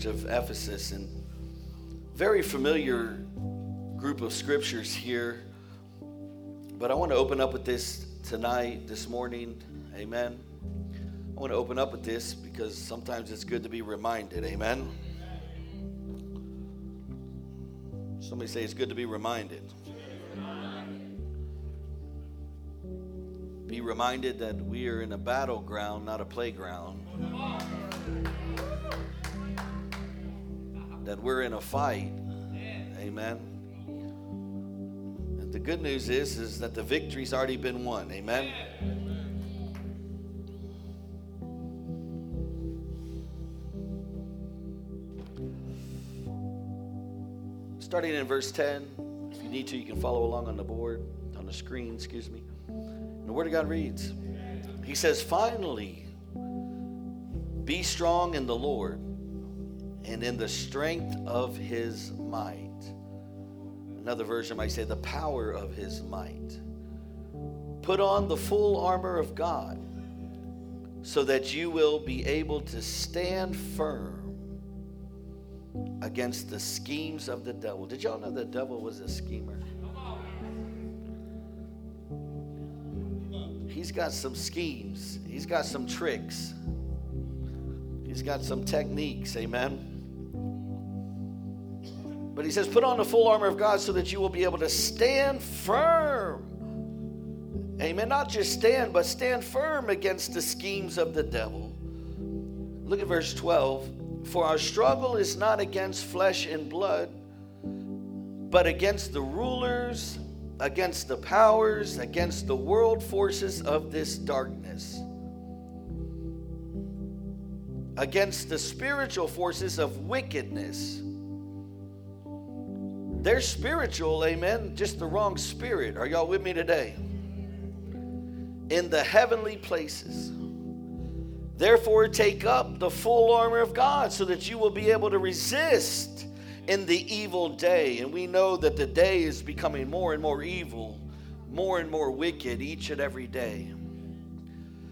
church of Ephesus, and very familiar group of scriptures here. But I want to open up with this tonight, this morning. Amen. I want to open up with this because sometimes it's good to be reminded. Amen. Somebody say it's good to be reminded. Be reminded that we are in a battleground, not a playground. That we're in a fight. Amen. And the good news is, is that the victory's already been won. Amen. starting in verse 10. If you need to, you can follow along on the board, on the screen, excuse me. And the Word of God reads He says, Finally, be strong in the Lord and in the strength of his might. Another version might say, the power of his might. Put on the full armor of God so that you will be able to stand firm against the schemes of the devil. Did y'all know the devil was a schemer? He's got some schemes, he's got some tricks, he's got some techniques. Amen. But he says, put on the full armor of God so that you will be able to stand firm. Amen. Not just stand, but stand firm against the schemes of the devil. Look at verse 12. For our struggle is not against flesh and blood, but against the rulers, against the powers, against the world forces of this darkness, against the spiritual forces of wickedness. They're spiritual, amen, just the wrong spirit. Are y'all with me today? In the heavenly places. Therefore, take up the full armor of God so that you will be able to resist in the evil day. And we know that the day is becoming more and more evil, more and more wicked each and every day.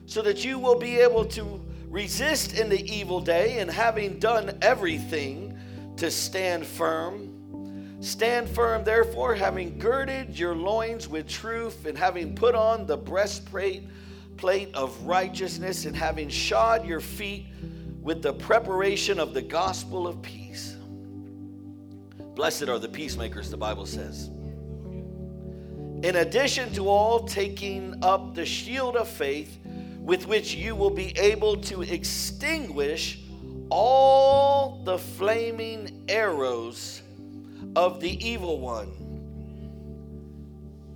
So that you will be able to resist in the evil day and having done everything to stand firm. Stand firm, therefore, having girded your loins with truth and having put on the breastplate plate of righteousness and having shod your feet with the preparation of the gospel of peace. Blessed are the peacemakers, the Bible says. In addition to all, taking up the shield of faith with which you will be able to extinguish all the flaming arrows of the evil one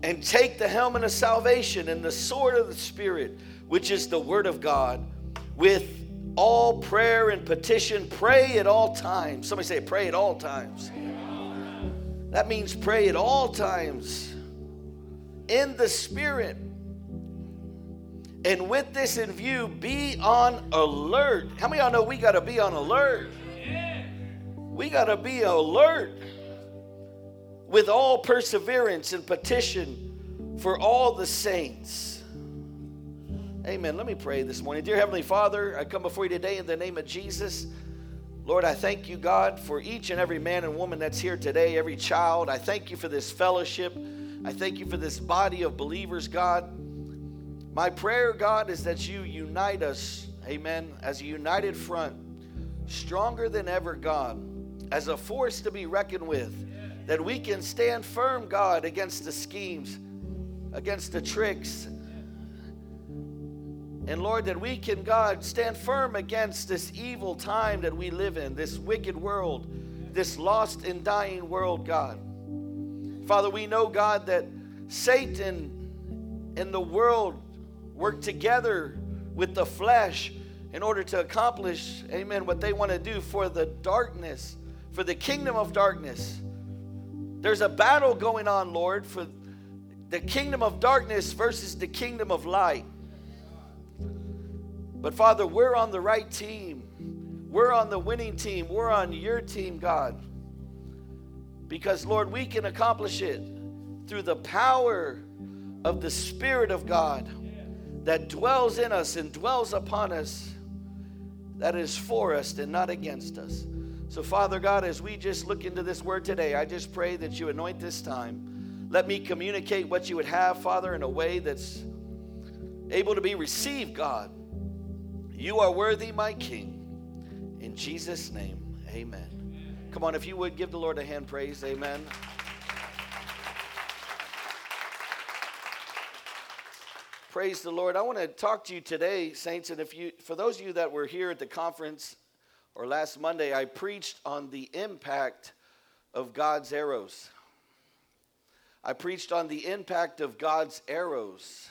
and take the helmet of salvation and the sword of the Spirit, which is the Word of God, with all prayer and petition. Pray at all times. Somebody say, pray at all times. That means pray at all times in the Spirit. And with this in view, be on alert. How many of y'all know we got to be on alert? We got to be alert with all perseverance and petition for all the saints. Amen. Let me pray this morning. Dear Heavenly Father, I come before you today in the name of Jesus. Lord, I thank you, God, for each and every man and woman that's here today, every child. I thank you for this fellowship. I thank you for this body of believers, God. My prayer, God, is that you unite us, amen, as a united front, stronger than ever, God, as a force to be reckoned with that we can stand firm, God, against the schemes, against the tricks. And Lord, that we can, God, stand firm against this evil time that we live in, this wicked world, this lost and dying world, God. Father, we know, God, that Satan and the world work together with the flesh in order to accomplish, amen, what they want to do for the darkness, for the kingdom of darkness. There's a battle going on, Lord, for the kingdom of darkness versus the kingdom of light. But Father, we're on the right team. We're on the winning team. We're on your team, God. Because, Lord, we can accomplish it through the power of the Spirit of God that dwells in us and dwells upon us, that is for us and not against us. So, Father God, as we just look into this word today, I just pray that you anoint this time. Let me communicate what you would have, Father, in a way that's able to be received, God. You are worthy, my King. In Jesus' name, amen. Come on, if you would give the Lord a hand praise, amen. Praise the Lord. I want to talk to you today, saints, and if you for those of you that were here at the conference or last Monday, I preached on the impact of God's arrows. I preached on the impact of God's arrows.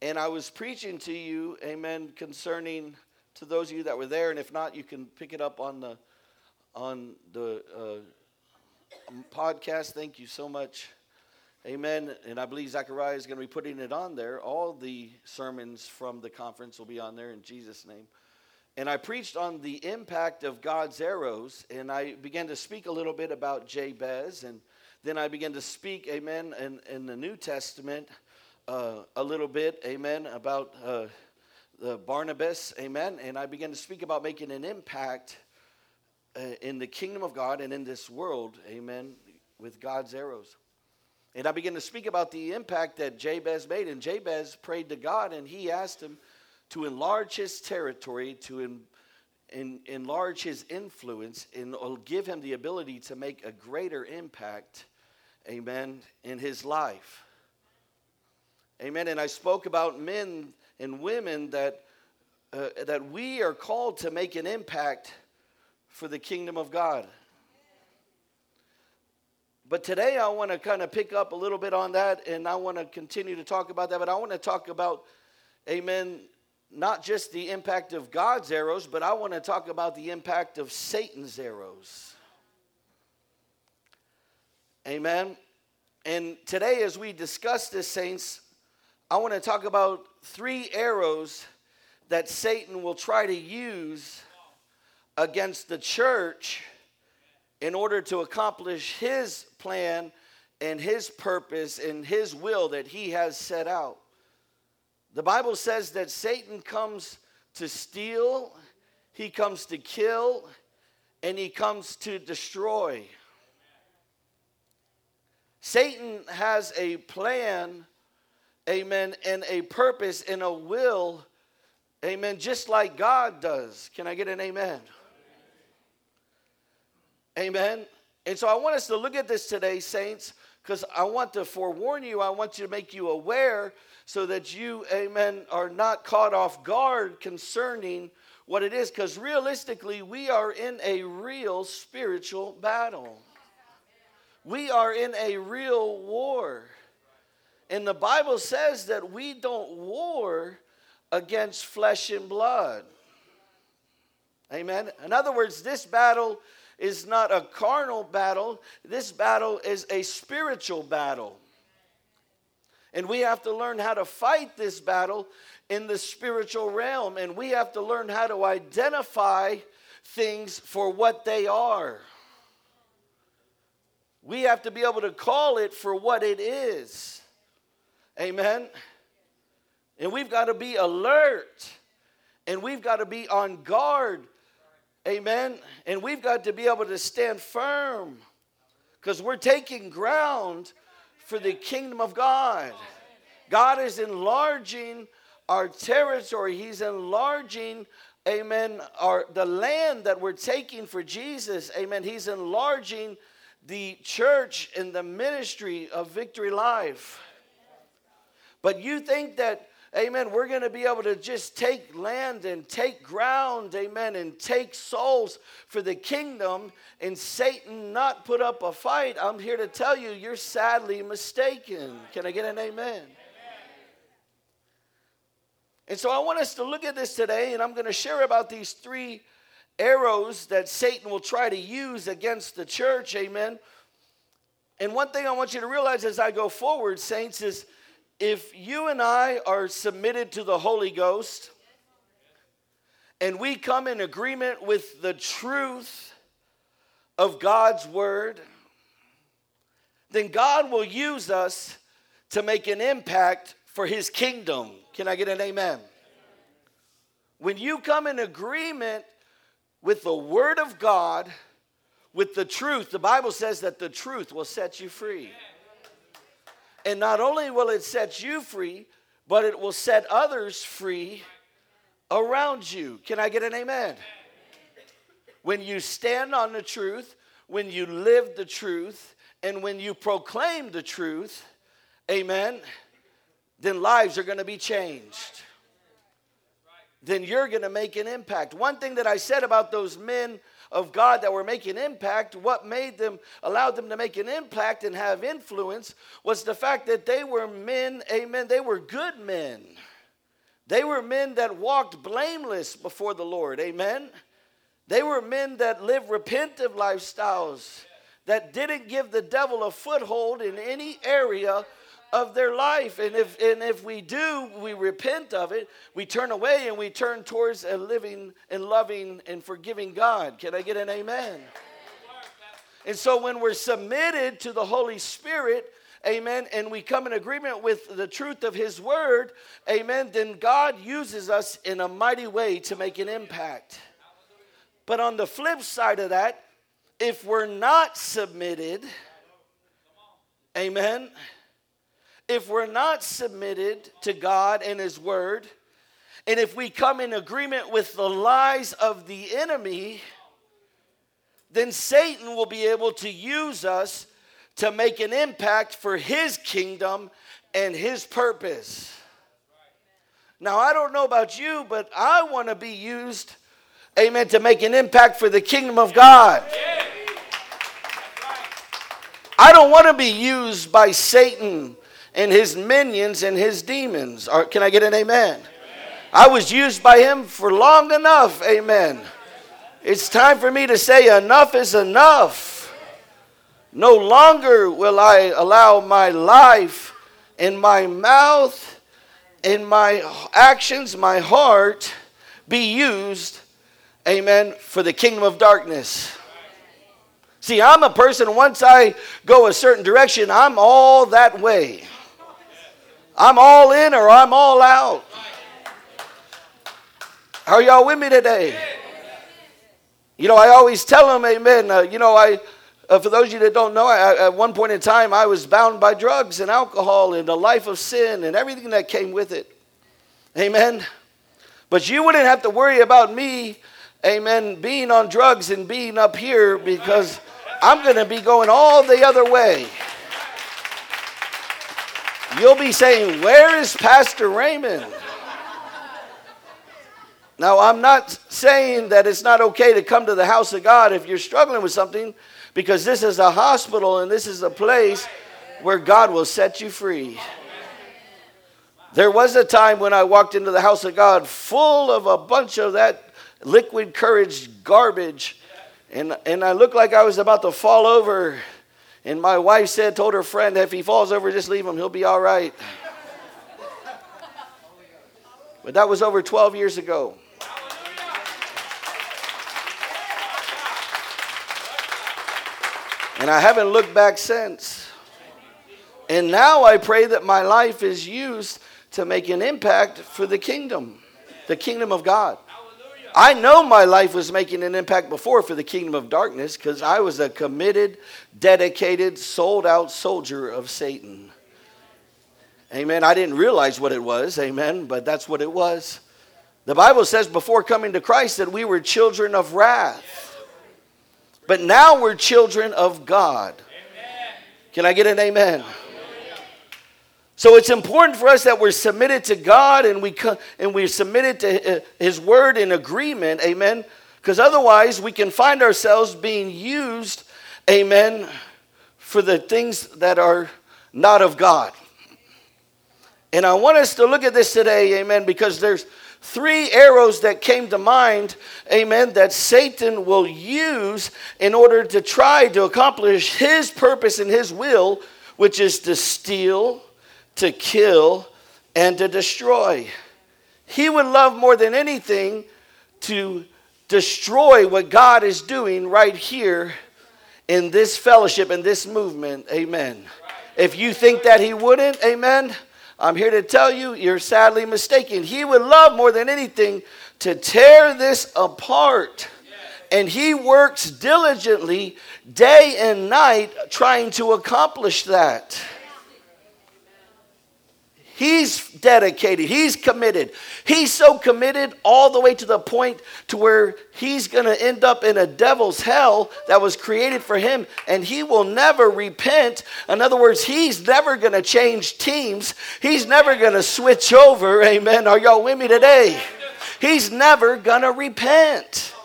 And I was preaching to you, amen, concerning to those of you that were there, and if not, you can pick it up on the on the uh, podcast. Thank you so much. Amen. And I believe Zachariah is going to be putting it on there. All the sermons from the conference will be on there in Jesus' name. And I preached on the impact of God's arrows, and I began to speak a little bit about Jabez, and then I began to speak, amen, in, in the New Testament uh, a little bit, amen, about uh, the Barnabas, amen, and I began to speak about making an impact uh, in the kingdom of God and in this world, amen, with God's arrows. And I began to speak about the impact that Jabez made. And Jabez prayed to God and he asked him to enlarge his territory, to en, en, enlarge his influence, and give him the ability to make a greater impact, amen, in his life. Amen. And I spoke about men and women that, uh, that we are called to make an impact for the kingdom of God. But today I want to kind of pick up a little bit on that and I want to continue to talk about that. But I want to talk about, amen, not just the impact of God's arrows, but I want to talk about the impact of Satan's arrows. Amen. And today, as we discuss this, saints, I want to talk about three arrows that Satan will try to use against the church in order to accomplish his plan and his purpose and his will that he has set out. The Bible says that Satan comes to steal, he comes to kill, and he comes to destroy. Satan has a plan, amen, and a purpose and a will, amen, just like God does. Can I get an amen? Amen. And so I want us to look at this today, saints, because I want to forewarn you, I want you to make you aware so that you, amen, are not caught off guard concerning what it is, because realistically, we are in a real spiritual battle. We are in a real war. And the Bible says that we don't war against flesh and blood. Amen. In other words, this battle is not a carnal battle, this battle is a spiritual battle. And we have to learn how to fight this battle in the spiritual realm, and we have to learn how to identify things for what they are. We have to be able to call it for what it is. Amen. And we've got to be alert and we've got to be on guard Amen. And we've got to be able to stand firm because we're taking ground for the kingdom of God. God is enlarging our territory. He's enlarging, amen, our the land that we're taking for Jesus. Amen. He's enlarging the church and the ministry of Victory Life. But you think that Amen. We're going to be able to just take land and take ground, amen, and take souls for the kingdom and Satan not put up a fight. I'm here to tell you, you're sadly mistaken. Can I get an amen? amen. And so I want us to look at this today, and I'm going to share about these three arrows that Satan will try to use against the church, amen. And one thing I want you to realize as I go forward, saints, is if you and I are submitted to the Holy Ghost and we come in agreement with the truth of God's word, then God will use us to make an impact for his kingdom. Can I get an amen? When you come in agreement with the Word of God, with the truth. The Bible says that the truth will set you free. And not only will it set you free, but it will set others free around you. Can I get an amen? When you stand on the truth, when you live the truth, and when you proclaim the truth, amen, then lives are going to be changed. Then you're going to make an impact. One thing that I said about those men of God that were making impact, what made them, allowed them to make an impact and have influence was the fact that they were men, amen, they were good men. They were men that walked blameless before the Lord, amen. They were men that lived repentive lifestyles, that didn't give the devil a foothold in any area of their life. And if, and if we do, we repent of it, we turn away and we turn towards a living and loving and forgiving God. Can I get an amen? And so when we're submitted to the Holy Spirit, amen, and we come in agreement with the truth of His Word, amen, then God uses us in a mighty way to make an impact. But on the flip side of that, if we're not submitted, amen, if we're not submitted to God and His Word, and if we come in agreement with the lies of the enemy, then Satan will be able to use us to make an impact for his kingdom and his purpose. Now, I don't know about you, but I want to be used, amen, to make an impact for the kingdom of God. I don't want to be used by Satan and his minions and his demons. Or, can I get an amen? amen? I was used by him for long enough. Amen. It's time for me to say, enough is enough. No longer will I allow my life and my mouth and my actions, my heart, be used, amen, for the kingdom of darkness. See, I'm a person, once I go a certain direction, I'm all that way. I'm all in or I'm all out. Are y'all with me today? You know, I always tell them, amen. Uh, you know, I, uh, for those of you that don't know, I, at one point in time, I was bound by drugs and alcohol and a life of sin and everything that came with it. Amen. But you wouldn't have to worry about me, amen, being on drugs and being up here because I'm going to be going all the other way. You'll be saying, Where is Pastor Raymond? Now, I'm not saying that it's not okay to come to the house of God if you're struggling with something, because this is a hospital and this is a place where God will set you free. There was a time when I walked into the house of God full of a bunch of that liquid courage garbage, and, and I looked like I was about to fall over. And my wife said, told her friend, if he falls over, just leave him. He'll be all right. But that was over 12 years ago. And I haven't looked back since. And now I pray that my life is used to make an impact for the kingdom, the kingdom of God. I know my life was making an impact before for the kingdom of darkness because I was a committed, dedicated, sold out soldier of Satan. Amen. I didn't realize what it was, amen, but that's what it was. The Bible says before coming to Christ that we were children of wrath. But now we're children of God. Can I get an amen? So it's important for us that we're submitted to God and we and we're submitted to uh, His Word in agreement, Amen. Because otherwise, we can find ourselves being used, Amen, for the things that are not of God. And I want us to look at this today, Amen, because there's three arrows that came to mind, amen, that Satan will use in order to try to accomplish his purpose and his will, which is to steal, to kill, and to destroy. He would love more than anything to destroy what God is doing right here in this fellowship, in this movement. Amen. If you think that He wouldn't, amen, I'm here to tell you you're sadly mistaken. He would love more than anything to tear this apart And he works diligently day and night trying to accomplish that. He's dedicated. He's committed. He's so committed all the way to the point to where he's going to end up in a devil's hell that was created for him and he will never repent. In other words, he's never going to change teams. He's never going to switch over. Amen. Are y'all with me today? He's never going to repent.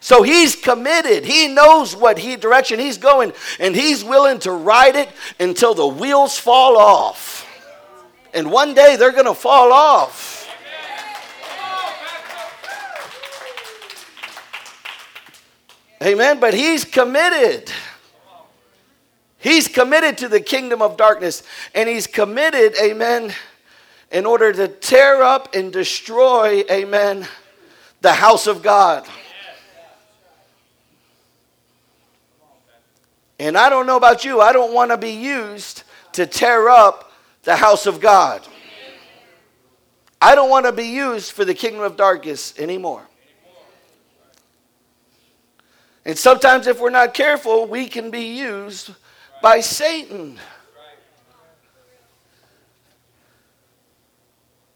So he's committed. He knows what he direction he's going and he's willing to ride it until the wheels fall off. And one day they're going to fall off. Amen. But he's committed. He's committed to the kingdom of darkness. And he's committed, amen, in order to tear up and destroy, amen, the house of God. And I don't know about you, I don't want to be used to tear up the house of God. I don't want to be used for the kingdom of darkness anymore. And sometimes, if we're not careful, we can be used by Satan.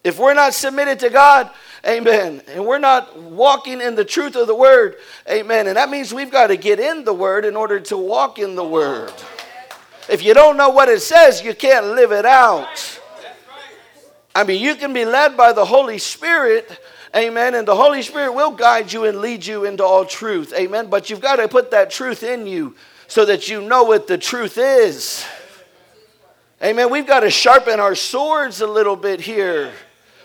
If we're not submitted to God, amen, and we're not walking in the truth of the word, amen, and that means we've got to get in the word in order to walk in the word. If you don't know what it says, you can't live it out. I mean, you can be led by the Holy Spirit, amen, and the Holy Spirit will guide you and lead you into all truth, amen. But you've got to put that truth in you so that you know what the truth is. Amen. We've got to sharpen our swords a little bit here.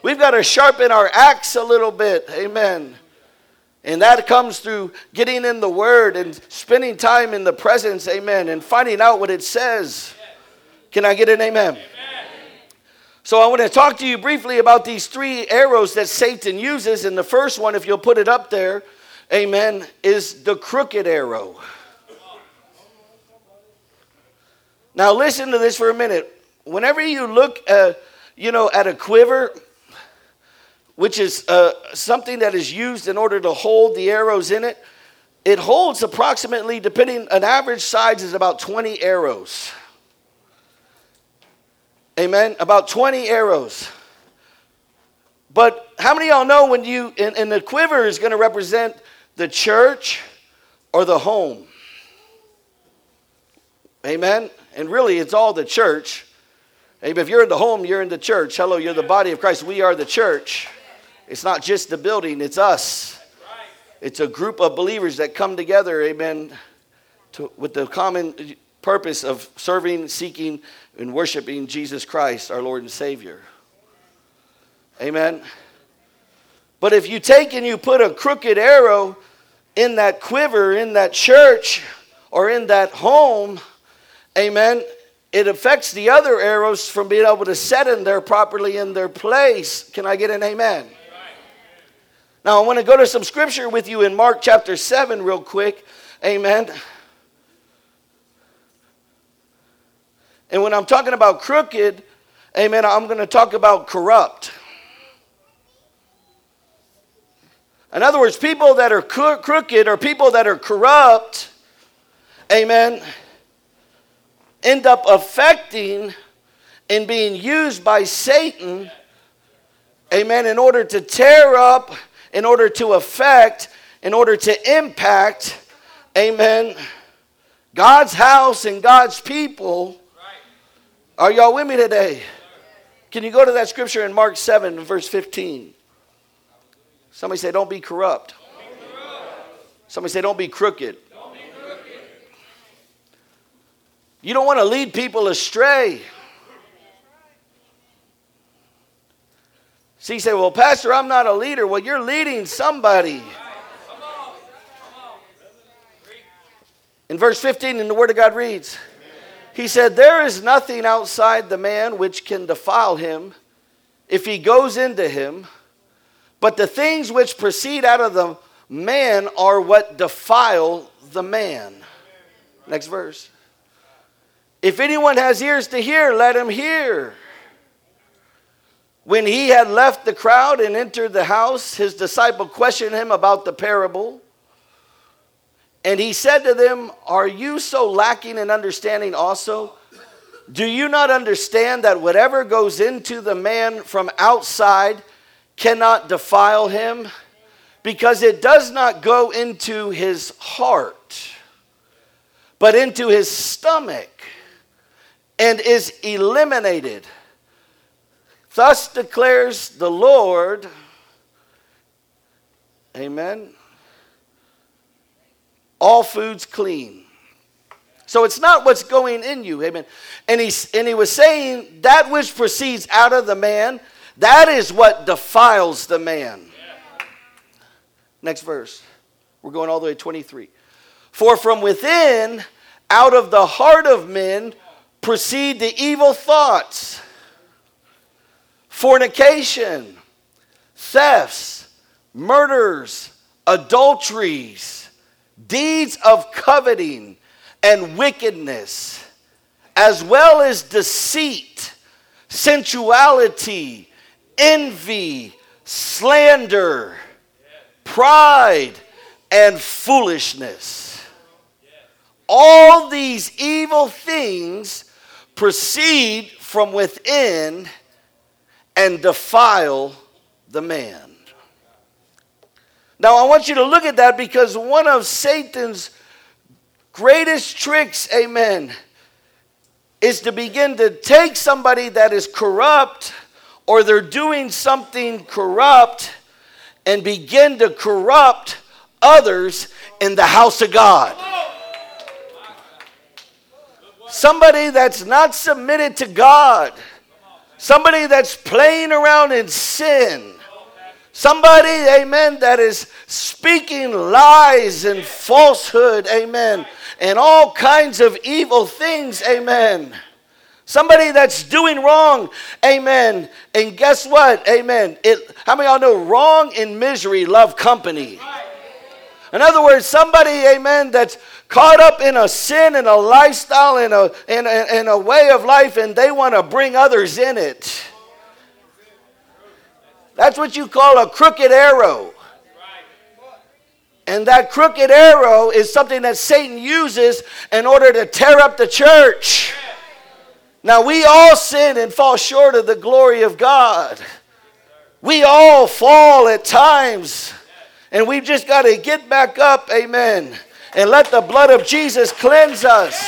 We've got to sharpen our axe a little bit. Amen. And that comes through getting in the Word and spending time in the presence, amen, and finding out what it says. Can I get an amen? amen? So I want to talk to you briefly about these three arrows that Satan uses. And the first one, if you'll put it up there, amen, is the crooked arrow. Now listen to this for a minute. Whenever you look, uh, you know, at a quiver, which is uh, something that is used in order to hold the arrows in it. It holds approximately, depending, an average size is about 20 arrows. Amen. About 20 arrows. But how many y'all know when you, and, and the quiver is going to represent the church or the home? Amen. And really, it's all the church. Amen. If you're in the home, you're in the church. Hello, you're the body of Christ. We are the church. It's not just the building, it's us. It's a group of believers that come together, amen, to, with the common purpose of serving, seeking, and worshiping Jesus Christ, our Lord and Savior. Amen. But if you take and you put a crooked arrow in that quiver, in that church, or in that home, amen, it affects the other arrows from being able to set in there properly in their place. Can I get an amen? Now, I want to go to some scripture with you in Mark chapter 7, real quick. Amen. And when I'm talking about crooked, amen, I'm going to talk about corrupt. In other words, people that are crooked or people that are corrupt, amen, end up affecting and being used by Satan, amen, in order to tear up in order to affect, in order to impact, amen, God's house and God's people. Are y'all with me today? Can you go to that scripture in Mark 7, verse 15? Somebody say, Don't be corrupt. Somebody say, Don't be crooked. You don't want to lead people astray. So you say, Well, Pastor, I'm not a leader. Well, you're leading somebody. In verse 15, in the Word of God reads, He said, There is nothing outside the man which can defile him if he goes into him, but the things which proceed out of the man are what defile the man. Next verse. If anyone has ears to hear, let him hear. When he had left the crowd and entered the house, his disciple questioned him about the parable. And he said to them, Are you so lacking in understanding also? Do you not understand that whatever goes into the man from outside cannot defile him? Because it does not go into his heart, but into his stomach, and is eliminated. Thus declares the Lord. Amen all foods clean. So it's not what's going in you. Amen. And he, and he was saying that which proceeds out of the man, that is what defiles the man. Yeah. Next verse. We're going all the way to 23. For from within, out of the heart of men, proceed the evil thoughts, fornication, thefts, murders, adulteries deeds of coveting and wickedness, as well as deceit, sensuality, envy, slander, pride, and foolishness. All these evil things proceed from within and defile the man. Now, I want you to look at that because one of Satan's greatest tricks, amen, is to begin to take somebody that is corrupt or they're doing something corrupt and begin to corrupt others in the house of God. Somebody that's not submitted to God, somebody that's playing around in sin Somebody, amen, that is speaking lies and falsehood, amen, and all kinds of evil things, amen. Somebody that's doing wrong, amen. And guess what? Amen. It, how many of y'all know wrong and misery love company? In other words, somebody, amen, that's caught up in a sin and a lifestyle and a, in a, in a way of life, and they want to bring others in it. That's what you call a crooked arrow. And that crooked arrow is something that Satan uses in order to tear up the church. Now, we all sin and fall short of the glory of God. We all fall at times. And we've just got to get back up, amen, and let the blood of Jesus cleanse us.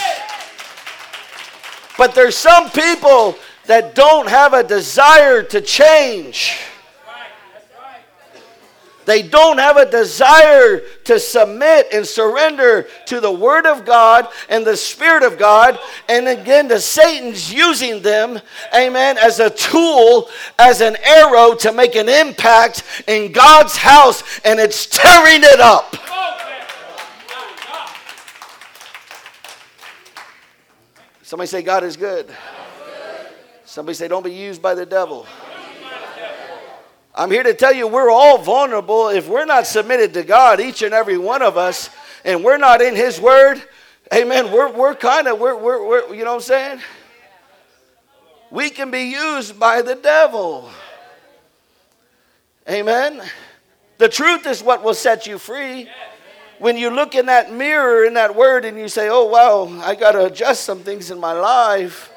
But there's some people that don't have a desire to change. They don't have a desire to submit and surrender to the Word of God and the Spirit of God. And again, the Satan's using them, amen, as a tool, as an arrow to make an impact in God's house, and it's tearing it up. Somebody say, God is good. Somebody say, don't be used by the devil. I'm here to tell you we're all vulnerable if we're not submitted to God, each and every one of us, and we're not in His Word. Amen. We're, we're kind of, we're, we're, we're, you know what I'm saying? We can be used by the devil. Amen. The truth is what will set you free. When you look in that mirror in that word and you say, oh, wow, I got to adjust some things in my life.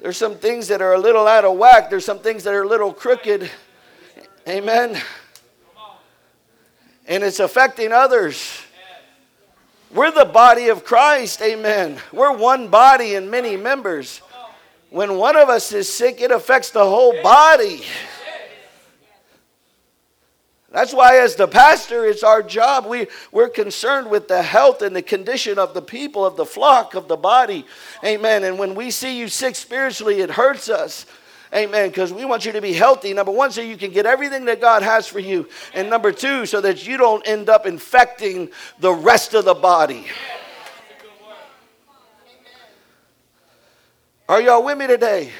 There's some things that are a little out of whack. There's some things that are a little crooked. Amen. And it's affecting others. We're the body of Christ. Amen. We're one body and many members. When one of us is sick, it affects the whole body. That's why, as the pastor, it's our job. We, we're concerned with the health and the condition of the people, of the flock, of the body. Amen. And when we see you sick spiritually, it hurts us. Amen. Because we want you to be healthy. Number one, so you can get everything that God has for you. And number two, so that you don't end up infecting the rest of the body. Are y'all with me today?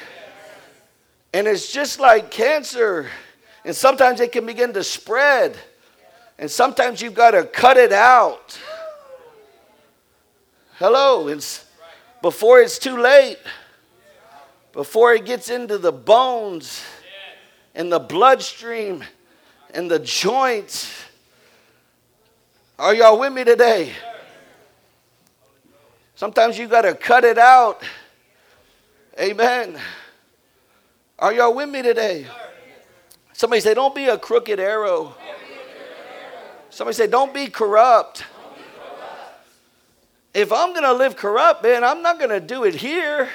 And it's just like cancer. And sometimes it can begin to spread. And sometimes you've got to cut it out. Hello. It's before it's too late before it gets into the bones and the bloodstream and the joints. Are y'all with me today? Sometimes you got to cut it out. Amen. Are y'all with me today? Somebody say, don't be a crooked arrow. Somebody say, don't be corrupt. If I'm going to live corrupt, man, I'm not going to do it here.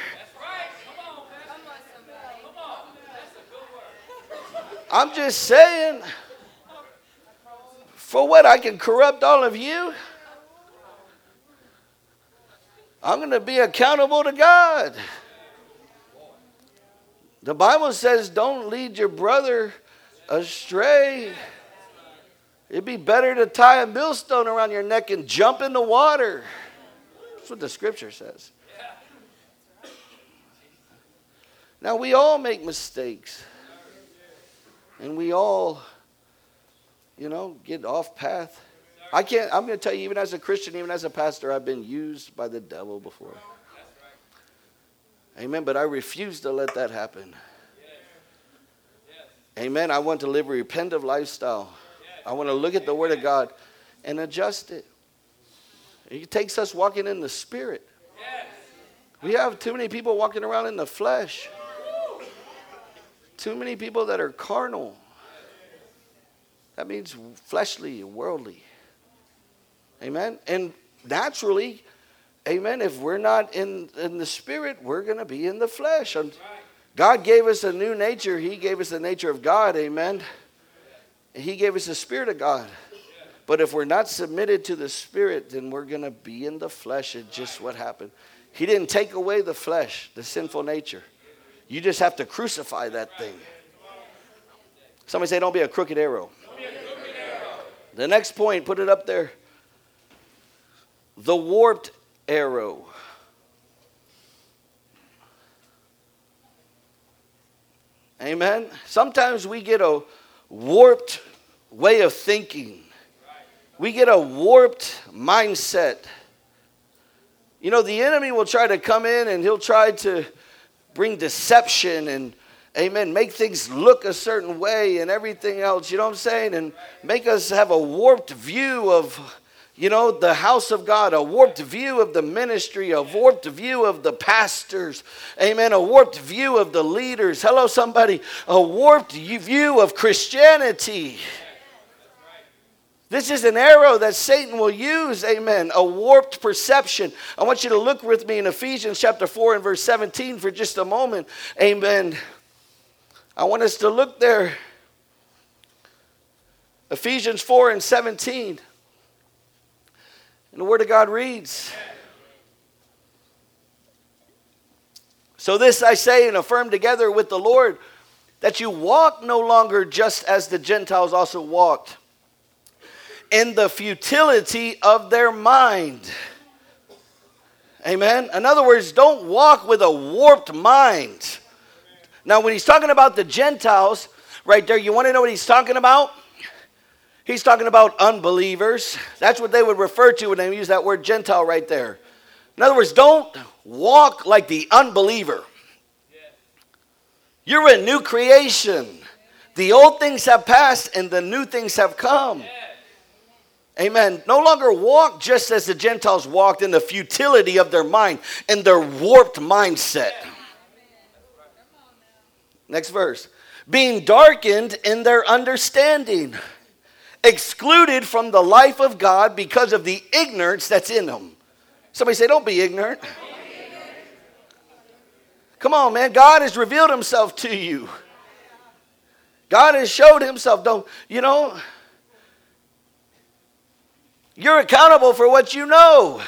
I'm just saying, for what? I can corrupt all of you? I'm going to be accountable to God. The Bible says, don't lead your brother astray. It'd be better to tie a millstone around your neck and jump in the water. That's what the scripture says. Now, we all make mistakes. And we all, you know, get off path. I can't, I'm going to tell you, even as a Christian, even as a pastor, I've been used by the devil before. Amen. But I refuse to let that happen. Amen. I want to live a repentant lifestyle. I want to look at the Word of God and adjust it. It takes us walking in the Spirit. We have too many people walking around in the flesh. Too many people that are carnal. That means fleshly and worldly. Amen. And naturally, amen, if we're not in, in the spirit, we're going to be in the flesh. And God gave us a new nature. He gave us the nature of God. Amen. He gave us the spirit of God. But if we're not submitted to the spirit, then we're going to be in the flesh. It's just what happened. He didn't take away the flesh, the sinful nature. You just have to crucify that thing. Somebody say, don't be a crooked arrow. The next point, put it up there. The warped arrow. Amen. Sometimes we get a warped way of thinking, we get a warped mindset. You know, the enemy will try to come in and he'll try to bring deception and amen, make things look a certain way and everything else, you know what I'm saying? And make us have a warped view of, you know, the house of God, a warped view of the ministry, a warped view of the pastors, amen, a warped view of the leaders. Hello, somebody, a warped view of Christianity. This is an arrow that Satan will use, amen, a warped perception. I want you to look with me in Ephesians chapter 4 and verse 17 for just a moment, amen. I want us to look there. Ephesians 4 and 17. And the Word of God reads So this I say and affirm together with the Lord that you walk no longer just as the Gentiles also walked, in the futility of their mind. Amen. In other words, don't walk with a warped mind. Now, when he's talking about the Gentiles, right there, you want to know what he's talking about? He's talking about unbelievers. That's what they would refer to when they use that word Gentile right there. In other words, don't walk like the unbeliever. You're a new creation. The old things have passed and the new things have come. Amen. No longer walk just as the Gentiles walked in the futility of their mind and their warped mindset. Next verse. Being darkened in their understanding, excluded from the life of God because of the ignorance that's in them. Somebody say, Don't be ignorant. Come on, man. God has revealed himself to you. God has showed himself. Don't, you know, you're accountable for what you know.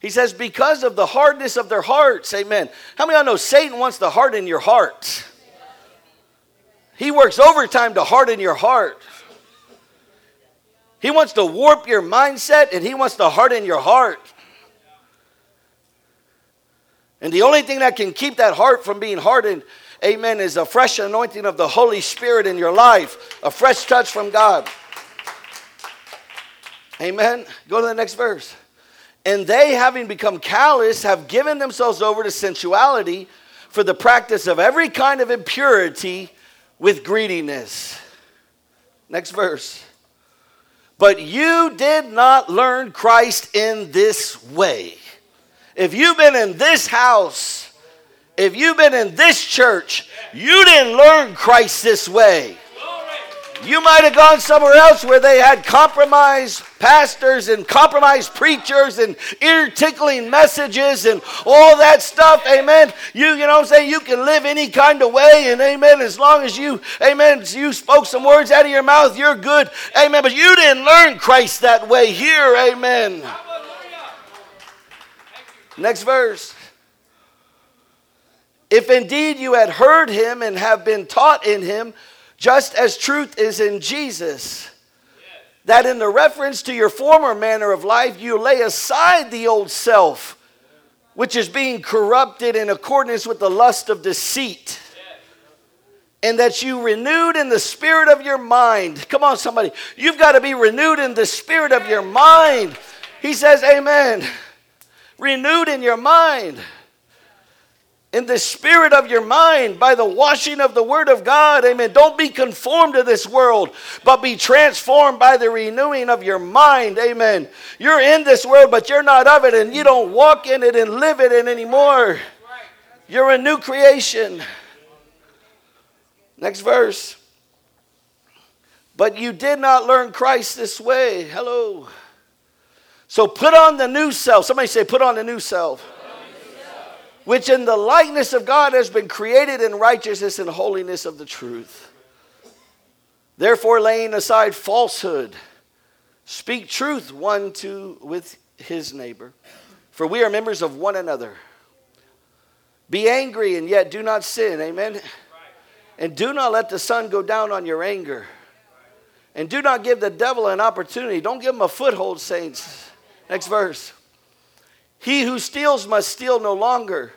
He says, because of the hardness of their hearts. Amen. How many of y'all know Satan wants to harden your heart? He works overtime to harden your heart. He wants to warp your mindset and he wants to harden your heart. And the only thing that can keep that heart from being hardened, amen, is a fresh anointing of the Holy Spirit in your life, a fresh touch from God. Amen. Go to the next verse. And they, having become callous, have given themselves over to sensuality for the practice of every kind of impurity with greediness. Next verse. But you did not learn Christ in this way. If you've been in this house, if you've been in this church, you didn't learn Christ this way. You might have gone somewhere else where they had compromised pastors and compromised preachers and ear tickling messages and all that stuff. Amen. You, you know I'm saying? You can live any kind of way and amen. As long as you, amen, you spoke some words out of your mouth, you're good. Amen. But you didn't learn Christ that way here. Amen. Next verse. If indeed you had heard him and have been taught in him, just as truth is in Jesus. That in the reference to your former manner of life, you lay aside the old self, which is being corrupted in accordance with the lust of deceit. And that you renewed in the spirit of your mind. Come on, somebody. You've got to be renewed in the spirit of your mind. He says, Amen. Renewed in your mind in the spirit of your mind by the washing of the word of God. Amen. Don't be conformed to this world, but be transformed by the renewing of your mind. Amen. You're in this world, but you're not of it, and you don't walk in it and live in it anymore. You're a new creation. Next verse. But you did not learn Christ this way. Hello. So put on the new self. Somebody say, put on the new self which in the likeness of God has been created in righteousness and holiness of the truth. Therefore, laying aside falsehood, speak truth one to with his neighbor, for we are members of one another. Be angry and yet do not sin. Amen. And do not let the sun go down on your anger. And do not give the devil an opportunity. Don't give him a foothold, saints. Next verse. He who steals must steal no longer,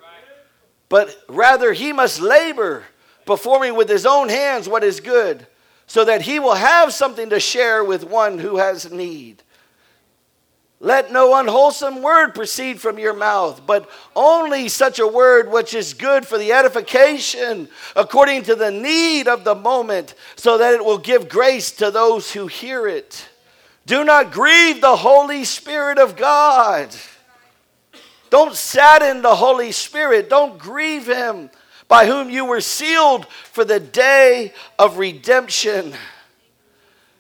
but rather he must labor, performing with his own hands what is good, so that he will have something to share with one who has need. Let no unwholesome word proceed from your mouth, but only such a word which is good for the edification according to the need of the moment, so that it will give grace to those who hear it. Do not grieve the Holy Spirit of God don't sadden the Holy Spirit. Don't grieve him by whom you were sealed for the day of redemption.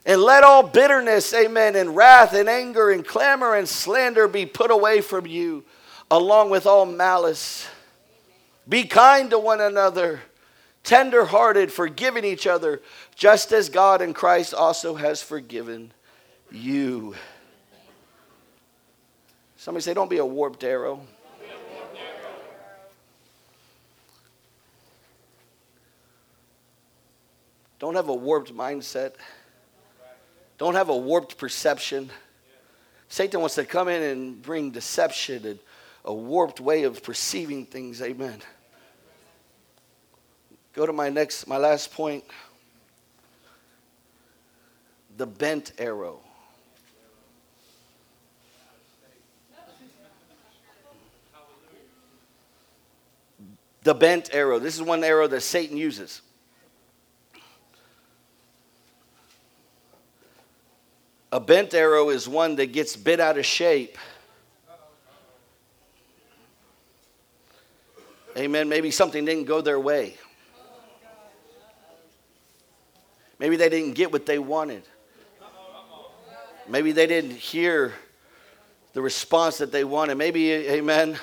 And let all bitterness, amen, and wrath and anger and clamor and slander be put away from you, along with all malice. Be kind to one another, tender hearted, forgiving each other, just as God in Christ also has forgiven you. Somebody say, don't be a warped arrow. Don't have a warped mindset. Don't have a warped perception. Satan wants to come in and bring deception and a warped way of perceiving things. Amen. Go to my next, my last point. The bent arrow. The bent arrow. This is one arrow that Satan uses. A bent arrow is one that gets bit out of shape. Amen. Maybe something didn't go their way. Maybe they didn't get what they wanted. Maybe they didn't hear the response that they wanted. Maybe, amen.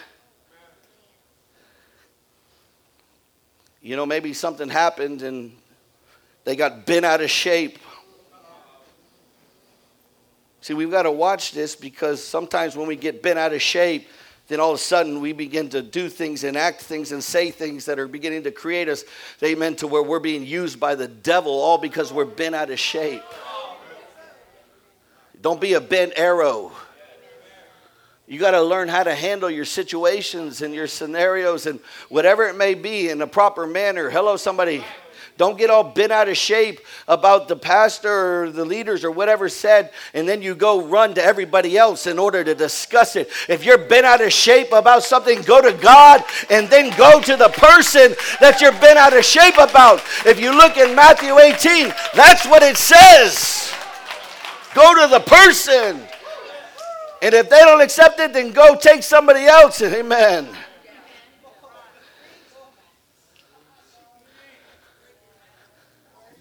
You know, maybe something happened and they got bent out of shape. See, we've got to watch this because sometimes when we get bent out of shape, then all of a sudden we begin to do things and act things and say things that are beginning to create us, amen, to where we're being used by the devil all because we're bent out of shape. Don't be a bent arrow. You got to learn how to handle your situations and your scenarios and whatever it may be in a proper manner. Hello, somebody. Don't get all bent out of shape about the pastor or the leaders or whatever said, and then you go run to everybody else in order to discuss it. If you're bent out of shape about something, go to God and then go to the person that you're bent out of shape about. If you look in Matthew 18, that's what it says. Go to the person. And if they don't accept it, then go take somebody else. Amen.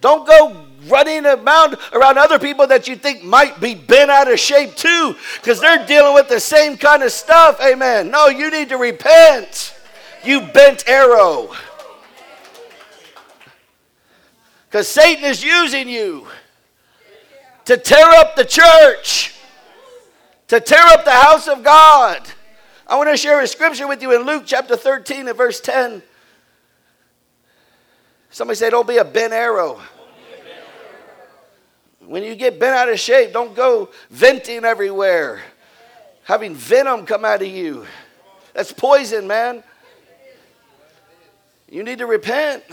Don't go running around around other people that you think might be bent out of shape too, because they're dealing with the same kind of stuff. Amen. No, you need to repent. You bent arrow. Because Satan is using you to tear up the church, to tear up the house of God. I want to share a scripture with you in Luke chapter 13 and verse 10. Somebody say, Don't be a bent arrow. When you get bent out of shape, don't go venting everywhere, having venom come out of you. That's poison, man. You need to repent.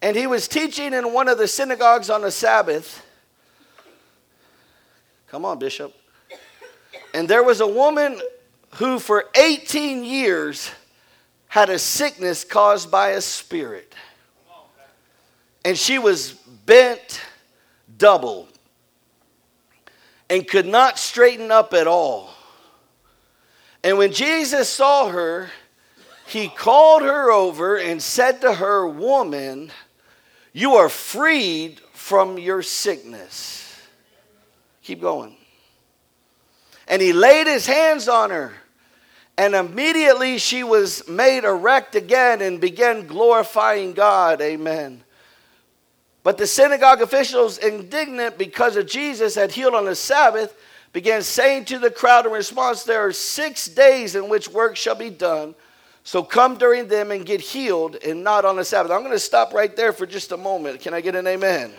And he was teaching in one of the synagogues on the Sabbath. Come on, Bishop. And there was a woman who, for 18 years, had a sickness caused by a spirit. And she was bent double and could not straighten up at all. And when Jesus saw her, he called her over and said to her, Woman, you are freed from your sickness. Keep going. And he laid his hands on her and immediately she was made erect again and began glorifying God. Amen. But the synagogue officials, indignant because of Jesus had healed on the Sabbath, began saying to the crowd in response, There are six days in which work shall be done. So come during them and get healed and not on the Sabbath. I'm going to stop right there for just a moment. Can I get an amen?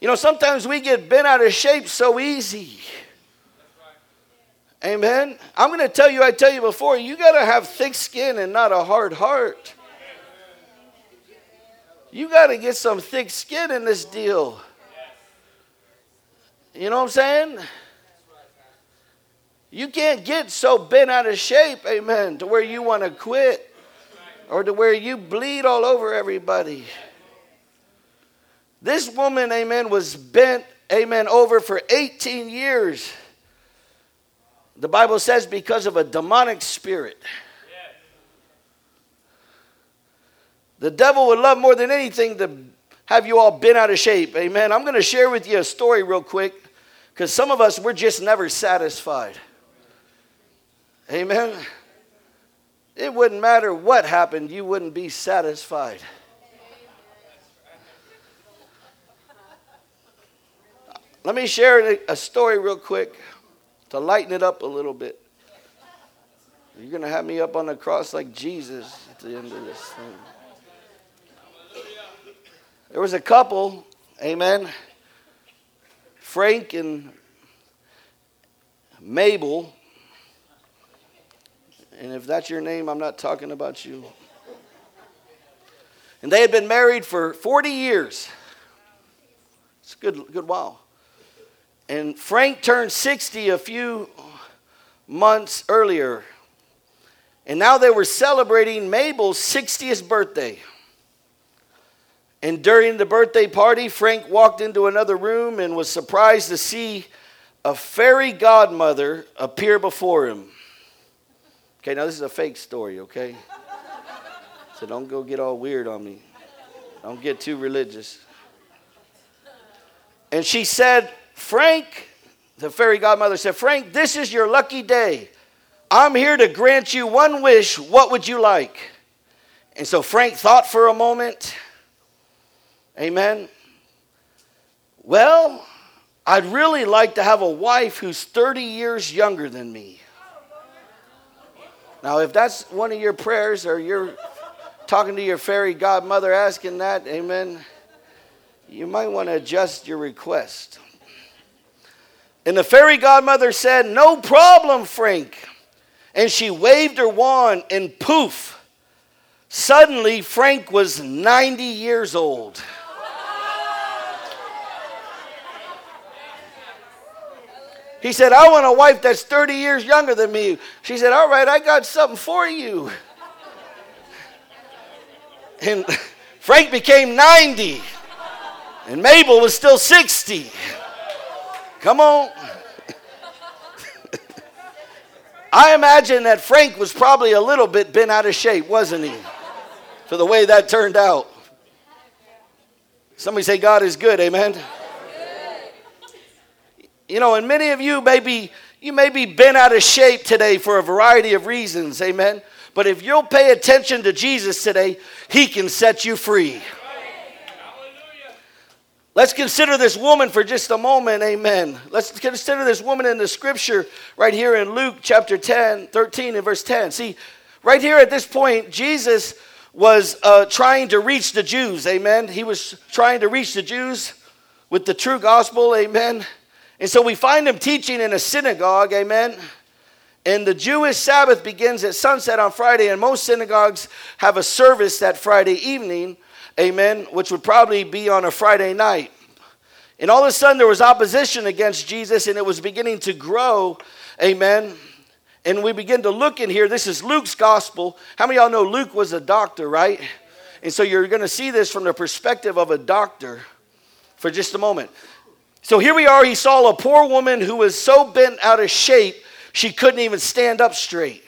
You know, sometimes we get bent out of shape so easy. Amen. I'm going to tell you, I tell you before, you got to have thick skin and not a hard heart. You got to get some thick skin in this deal. You know what I'm saying? You can't get so bent out of shape, amen, to where you want to quit or to where you bleed all over everybody. This woman, amen, was bent, amen, over for 18 years. The Bible says because of a demonic spirit. The devil would love more than anything to have you all been out of shape. Amen. I'm going to share with you a story real quick because some of us, we're just never satisfied. Amen. It wouldn't matter what happened, you wouldn't be satisfied. Let me share a story real quick to lighten it up a little bit. You're going to have me up on the cross like Jesus at the end of this thing. There was a couple, amen, Frank and Mabel. And if that's your name, I'm not talking about you. And they had been married for 40 years. It's a good, good while. And Frank turned 60 a few months earlier. And now they were celebrating Mabel's 60th birthday. And during the birthday party, Frank walked into another room and was surprised to see a fairy godmother appear before him. Okay, now this is a fake story, okay? So don't go get all weird on me. Don't get too religious. And she said, Frank, the fairy godmother said, Frank, this is your lucky day. I'm here to grant you one wish. What would you like? And so Frank thought for a moment. Amen. Well, I'd really like to have a wife who's 30 years younger than me. Now, if that's one of your prayers or you're talking to your fairy godmother asking that, amen, you might want to adjust your request. And the fairy godmother said, No problem, Frank. And she waved her wand, and poof, Suddenly, Frank was 90 years old. He said, I want a wife that's 30 years younger than me. She said, All right, I got something for you. And Frank became 90, and Mabel was still 60. Come on. I imagine that Frank was probably a little bit bent out of shape, wasn't he? For the way that turned out. Somebody say, God is good, amen. You know, and many of you may be, you may be bent out of shape today for a variety of reasons, amen. But if you'll pay attention to Jesus today, he can set you free. Let's consider this woman for just a moment, amen. Let's consider this woman in the scripture right here in Luke chapter 10, 13 and verse 10. See, right here at this point, Jesus was uh, trying to reach the Jews, amen. He was trying to reach the Jews with the true gospel, amen. And so we find him teaching in a synagogue, amen. And the Jewish Sabbath begins at sunset on Friday, and most synagogues have a service that Friday evening, amen, which would probably be on a Friday night. And all of a sudden, there was opposition against Jesus, and it was beginning to grow, amen. And we begin to look in here. This is Luke's gospel. How many of y'all know Luke was a doctor, right? And so you're going to see this from the perspective of a doctor for just a moment. So here we are. He saw a poor woman who was so bent out of shape, she couldn't even stand up straight.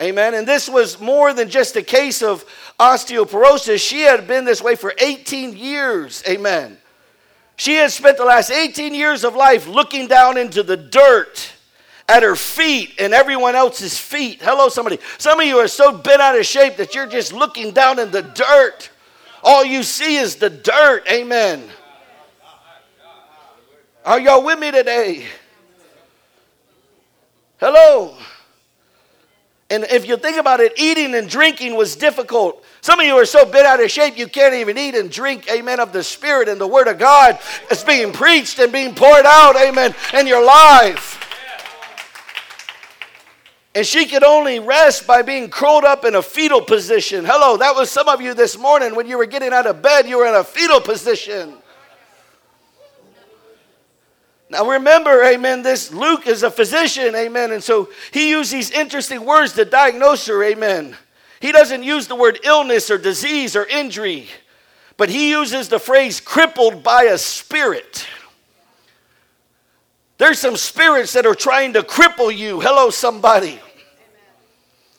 Amen. And this was more than just a case of osteoporosis. She had been this way for 18 years. Amen. She had spent the last 18 years of life looking down into the dirt at her feet and everyone else's feet. Hello, somebody. Some of you are so bent out of shape that you're just looking down in the dirt. All you see is the dirt. Amen. Are y'all with me today? Hello. And if you think about it, eating and drinking was difficult. Some of you are so bent out of shape you can't even eat and drink, amen, of the Spirit and the Word of God is being preached and being poured out, amen, in your life. And she could only rest by being curled up in a fetal position. Hello, that was some of you this morning when you were getting out of bed, you were in a fetal position. Now remember, amen, this Luke is a physician, amen, and so he used these interesting words to diagnose her, amen. He doesn't use the word illness or disease or injury, but he uses the phrase crippled by a spirit. There's some spirits that are trying to cripple you. Hello, somebody.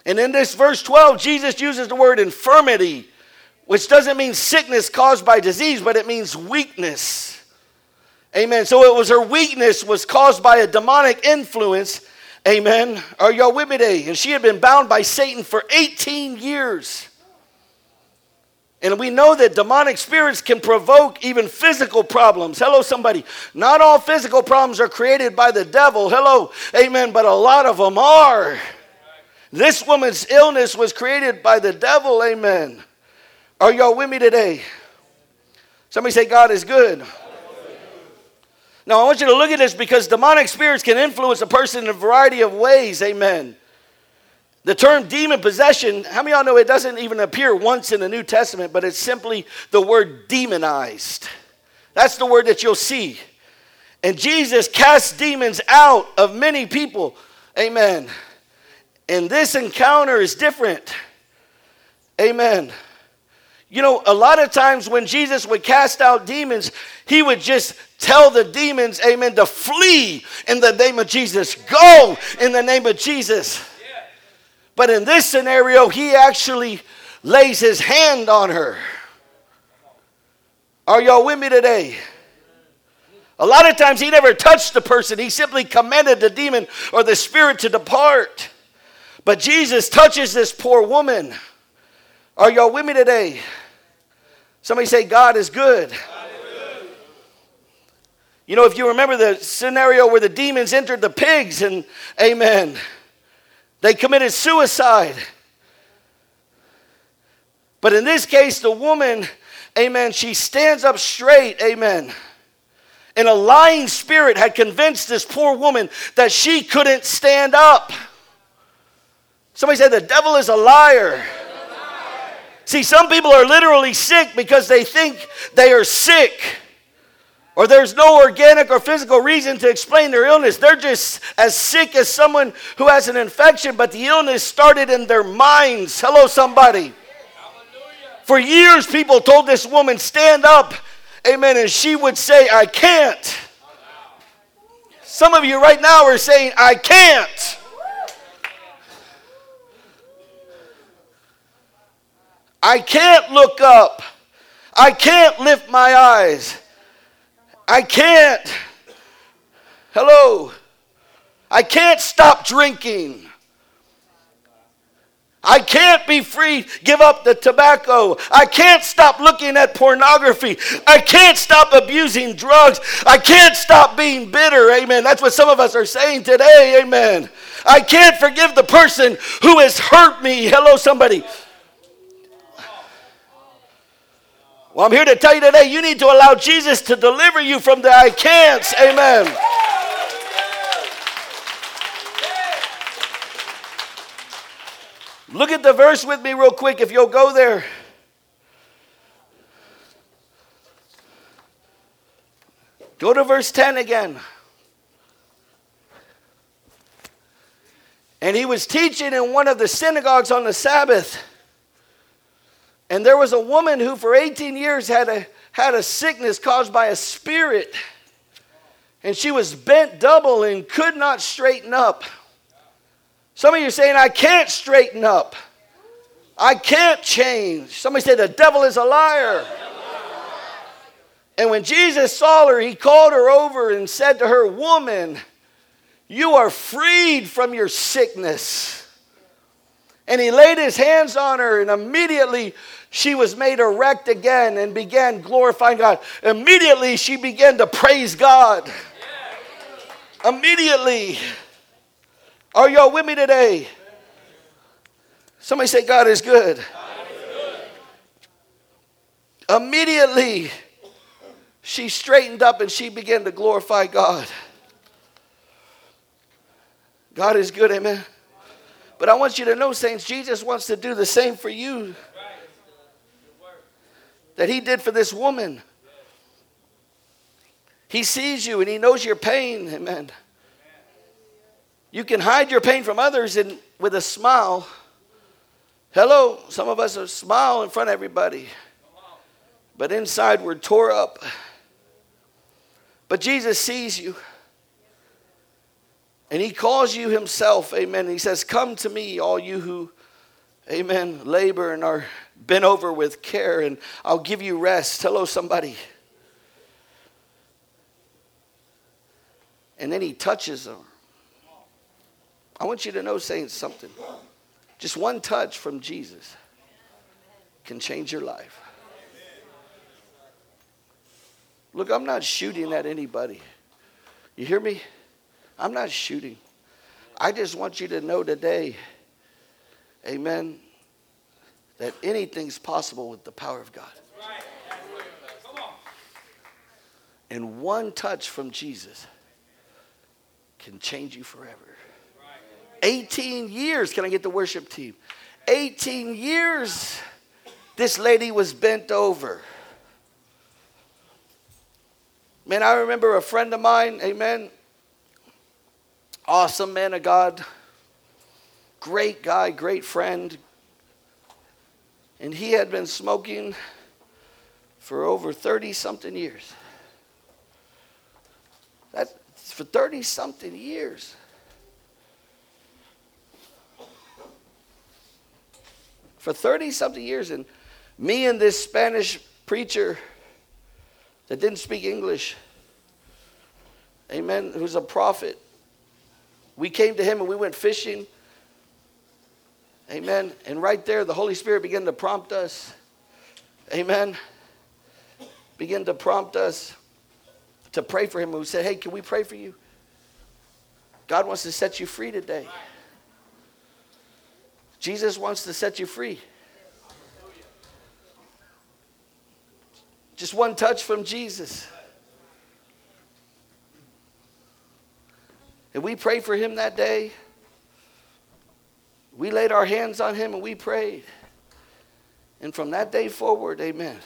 And in this verse 12, Jesus uses the word infirmity, which doesn't mean sickness caused by disease, but it means weakness. Amen. So it was her weakness was caused by a demonic influence. Amen. Are y'all with me today? And she had been bound by Satan for 18 years. And we know that demonic spirits can provoke even physical problems. Hello, somebody. Not all physical problems are created by the devil. Hello. Amen. But a lot of them are. This woman's illness was created by the devil. Amen. Are y'all with me today? Somebody say, God is good. Now, I want you to look at this because demonic spirits can influence a person in a variety of ways. Amen. The term demon possession, how many of y'all know it doesn't even appear once in the New Testament, but it's simply the word demonized. That's the word that you'll see. And Jesus cast demons out of many people. Amen. And this encounter is different. Amen. You know, a lot of times when Jesus would cast out demons, he would just tell the demons, amen, to flee in the name of Jesus. Go in the name of Jesus. But in this scenario, he actually lays his hand on her. Are y'all with me today? A lot of times he never touched the person, he simply commanded the demon or the spirit to depart. But Jesus touches this poor woman. Are y'all with me today? Somebody say, God is good. You know, if you remember the scenario where the demons entered the pigs and, amen, they committed suicide. But in this case, the woman, amen, she stands up straight, amen. And a lying spirit had convinced this poor woman that she couldn't stand up. Somebody said, The devil is a liar. See, some people are literally sick because they think they are sick. Or there's no organic or physical reason to explain their illness. They're just as sick as someone who has an infection, but the illness started in their minds. Hello, somebody. For years, people told this woman, Stand up. Amen. And she would say, I can't. Some of you right now are saying, I can't. I can't look up. I can't lift my eyes. I can't. Hello. I can't stop drinking. I can't be free, give up the tobacco. I can't stop looking at pornography. I can't stop abusing drugs. I can't stop being bitter. Amen. That's what some of us are saying today. Amen. I can't forgive the person who has hurt me. Hello, somebody. Well, I'm here to tell you today you need to allow Jesus to deliver you from the I can'ts. Amen. Look at the verse with me, real quick, if you'll go there. Go to verse 10 again. And he was teaching in one of the synagogues on the Sabbath. And there was a woman who for 18 years had a, had a sickness caused by a spirit. And she was bent double and could not straighten up. Some of you are saying, I can't straighten up. I can't change. Somebody said, the devil is a liar. And when Jesus saw her, he called her over and said to her, Woman, you are freed from your sickness. And he laid his hands on her, and immediately she was made erect again and began glorifying God. Immediately she began to praise God. Immediately. Are y'all with me today? Somebody say, God is good. Immediately she straightened up and she began to glorify God. God is good, amen. But I want you to know, saints, Jesus wants to do the same for you that he did for this woman. He sees you and he knows your pain. Amen. You can hide your pain from others with a smile. Hello, some of us are smile in front of everybody. But inside we're tore up. But Jesus sees you. And he calls you himself, amen. He says, Come to me, all you who, amen, labor and are bent over with care, and I'll give you rest. Hello, somebody. And then he touches them. I want you to know, saying something. Just one touch from Jesus can change your life. Look, I'm not shooting at anybody. You hear me? I'm not shooting. I just want you to know today, amen, that anything's possible with the power of God. And one touch from Jesus can change you forever. 18 years, can I get the worship team? 18 years, this lady was bent over. Man, I remember a friend of mine, amen, awesome man of God, great guy, great friend, and he had been smoking for over 30 something years. That's for 30 something years. For 30 something years. And me and this Spanish preacher that didn't speak English, amen, who's a prophet, we came to him and we went fishing Amen. And right there, the Holy Spirit began to prompt us. Amen. Begin to prompt us to pray for him. We said, Hey, can we pray for you? God wants to set you free today. Jesus wants to set you free. Just one touch from Jesus. And we prayed for him that day. We laid our hands on him and we prayed. And from that day forward, amen.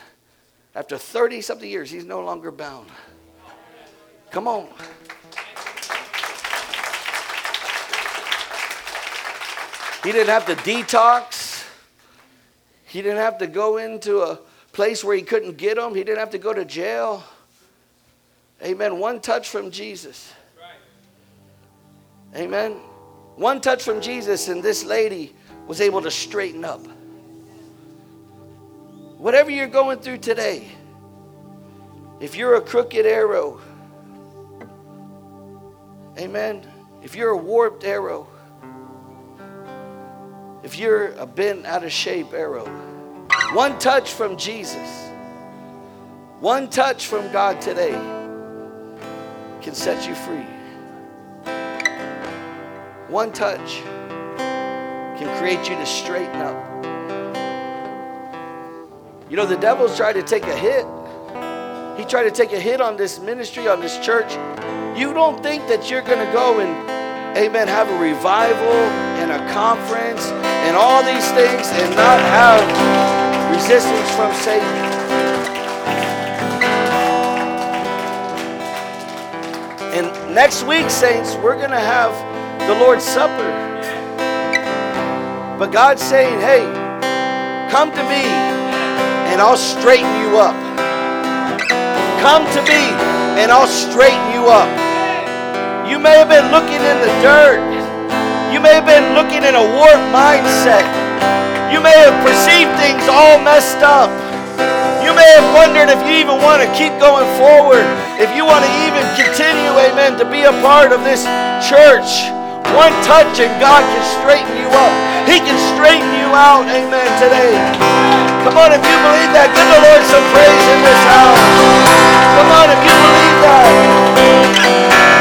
After 30 something years, he's no longer bound. Come on. He didn't have to detox. He didn't have to go into a place where he couldn't get them. He didn't have to go to jail. Amen. One touch from Jesus. Amen. One touch from Jesus, and this lady was able to straighten up. Whatever you're going through today, if you're a crooked arrow, amen. If you're a warped arrow, if you're a bent out of shape arrow, one touch from Jesus, one touch from God today can set you free. One touch can create you to straighten up. You know, the devil's tried to take a hit. He tried to take a hit on this ministry, on this church. You don't think that you're going to go and, amen, have a revival and a conference and all these things and not have resistance from Satan. And next week, saints, we're going to have the Lord's Supper. But God's saying, hey, come to me and I'll straighten you up. Come to me and I'll straighten you up. You may have been looking in the dirt. You may have been looking in a warped mindset. You may have perceived things all messed up. You may have wondered if you even want to keep going forward, if you want to even continue, amen, to be a part of this church. One touch and God can straighten you up. He can straighten you out. Amen. Today. Come on, if you believe that, give the Lord some praise in this house. Come on, if you believe that.